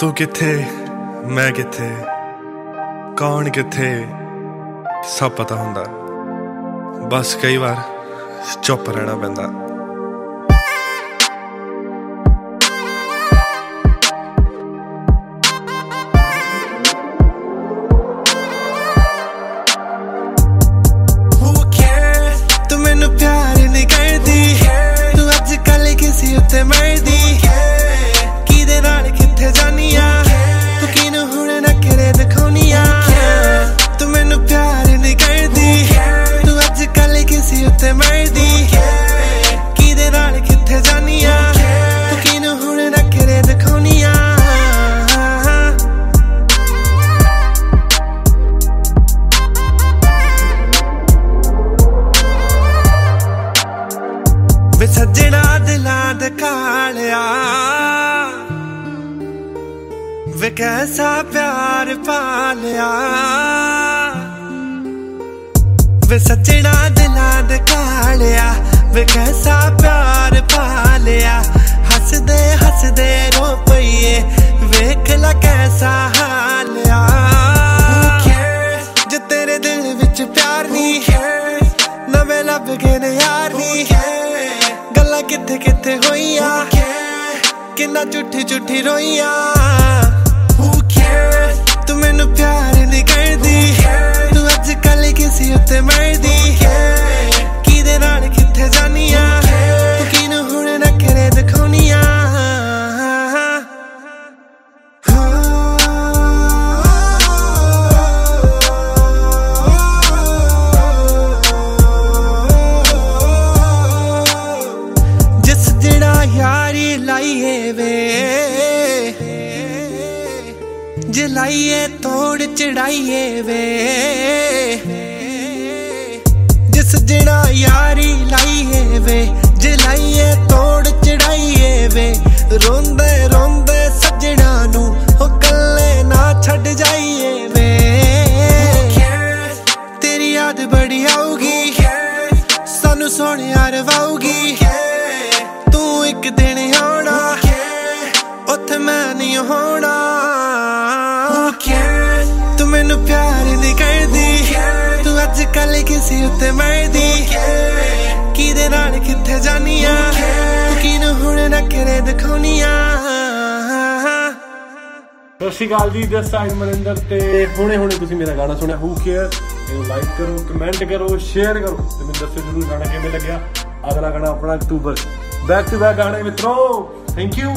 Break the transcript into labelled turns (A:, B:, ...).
A: ਤੂੰ ਕਿੱਥੇ? ਮੈਂ ਕਿੱਥੇ? ਕੌਣ ਕਿੱਥੇ? ਸਭ ਪਤਾ ਹੁੰਦਾ। ਬਸ ਕਈ ਵਾਰ ਚੁੱਪ ਰਹਿਣਾ ਪੈਂਦਾ।
B: ਵੇ ਸੱਜਣਾ ਦਿਲਾਂ ਦੇ ਕਾਲਿਆ ਵੇ ਕੈਸਾ ਪਿਆਰ ਪਾਲਿਆ। ਵੇ ਸੱਜਣਾ ਦਿਲਾਂ ਦੇ ਕਾਲਿਆ ਵੇ ਕੈਸਾ ਪਿਆਰ ਪਾਲਿਆ। ਹੱਸਦੇ ਹੱਸਦੇ ਰੋ ਪਈਏ। ਵੇਖ ਲੈ ਕੈਸਾ ਹਾਲਿਆ। ਜੇ ਤੇਰੇ ਦਿਲ ਵਿੱਚ ਪਿਆਰ ਨਹੀਂ ਹੈ ਨਵੇਂ ਲੱਭ ਗਏ ਨੇ ਯਾਰ ਨਹੀਂ ਕਿੱਥੇ ਕਿੱਥੇ ਹੋਈਆਂ? ਕਿੰਨਾ ਝੂਠੀ ਝੂਠੀ ਰੋਈਆਂ? ਯਾਰੀ ਲਾਈਏ ਵੇ। ਜੇ ਲਾਈਏ ਤੋੜ ਚੜਾਈਏ ਵੇ। ਜਿਸ ਜਿਹੜਾ ਯਾਰੀ ਲਾਈਏ ਵੇ ਜੇ ਲਾਈਏ ਤੋੜ ਚੜਾਈਏ ਵੇ। ਰੋਂਦੇ ਰੋਂਦੇ ਸੱਜਣਾ ਨੂੰ ਉਹ ਕੱਲੇ ਨਾ ਛੱਡ ਜਾਈਏ ਵੇ। ਤੇਰੀ ਯਾਦ ਬੜੀ ਆਊਗੀ, ਸਾਨੂੰ ਸੋਹਣਿਆ ਰਵਾਉਗੀ ਤੂੰ ਇੱਕ ਦਿਨ ਆਉਣਾ। ਉੱਥੇ ਮੈਂ ਨਹੀਂ ਹੋਣਾ। ਤੂੰ ਮੈਨੂੰ ਪਿਆਰ ਨਹੀਂ ਕਰਦੀ ਤੂੰ ਅੱਜ ਕੱਲ ਕਿਸੇ ਉੱਤੇ ਮਰਦੀ ਕਿਹਦੇ ਨਾਲ ਕਿੱਥੇ ਜਾਨੀ ਆ ਤੂੰ ਕਿਨੂੰ ਹੁਣ ਨਾ ਕਰੇ ਦਿਖਾਉਣੀ ਆ
C: ਸਤਿ ਸ਼੍ਰੀ ਅਕਾਲ ਜੀ ਦਿਸ ਸਾਈਡ ਮਨਿੰਦਰ ਤੇ ਹੁਣੇ ਹੁਣੇ ਤੁਸੀਂ ਮੇਰਾ ਗਾਣਾ ਸੁਣਿਆ। ਹੂ ਕੇਅਰ ਇਹਨੂੰ ਲਾਈਕ ਕਰੋ ਕਮੈਂਟ ਕਰੋ ਸ਼ੇਅਰ ਕਰੋ। ਤੇ ਮੈਨੂੰ ਦੱਸੋ ਜਰੂਰ ਗਾਣਾ ਕਿਵੇਂ ਲੱਗਿਆ। ਅਗਲਾ ਗਾਣਾ ਆਪਣਾ ਅਕਤੂਬਰ back to back gaane mitro thank you.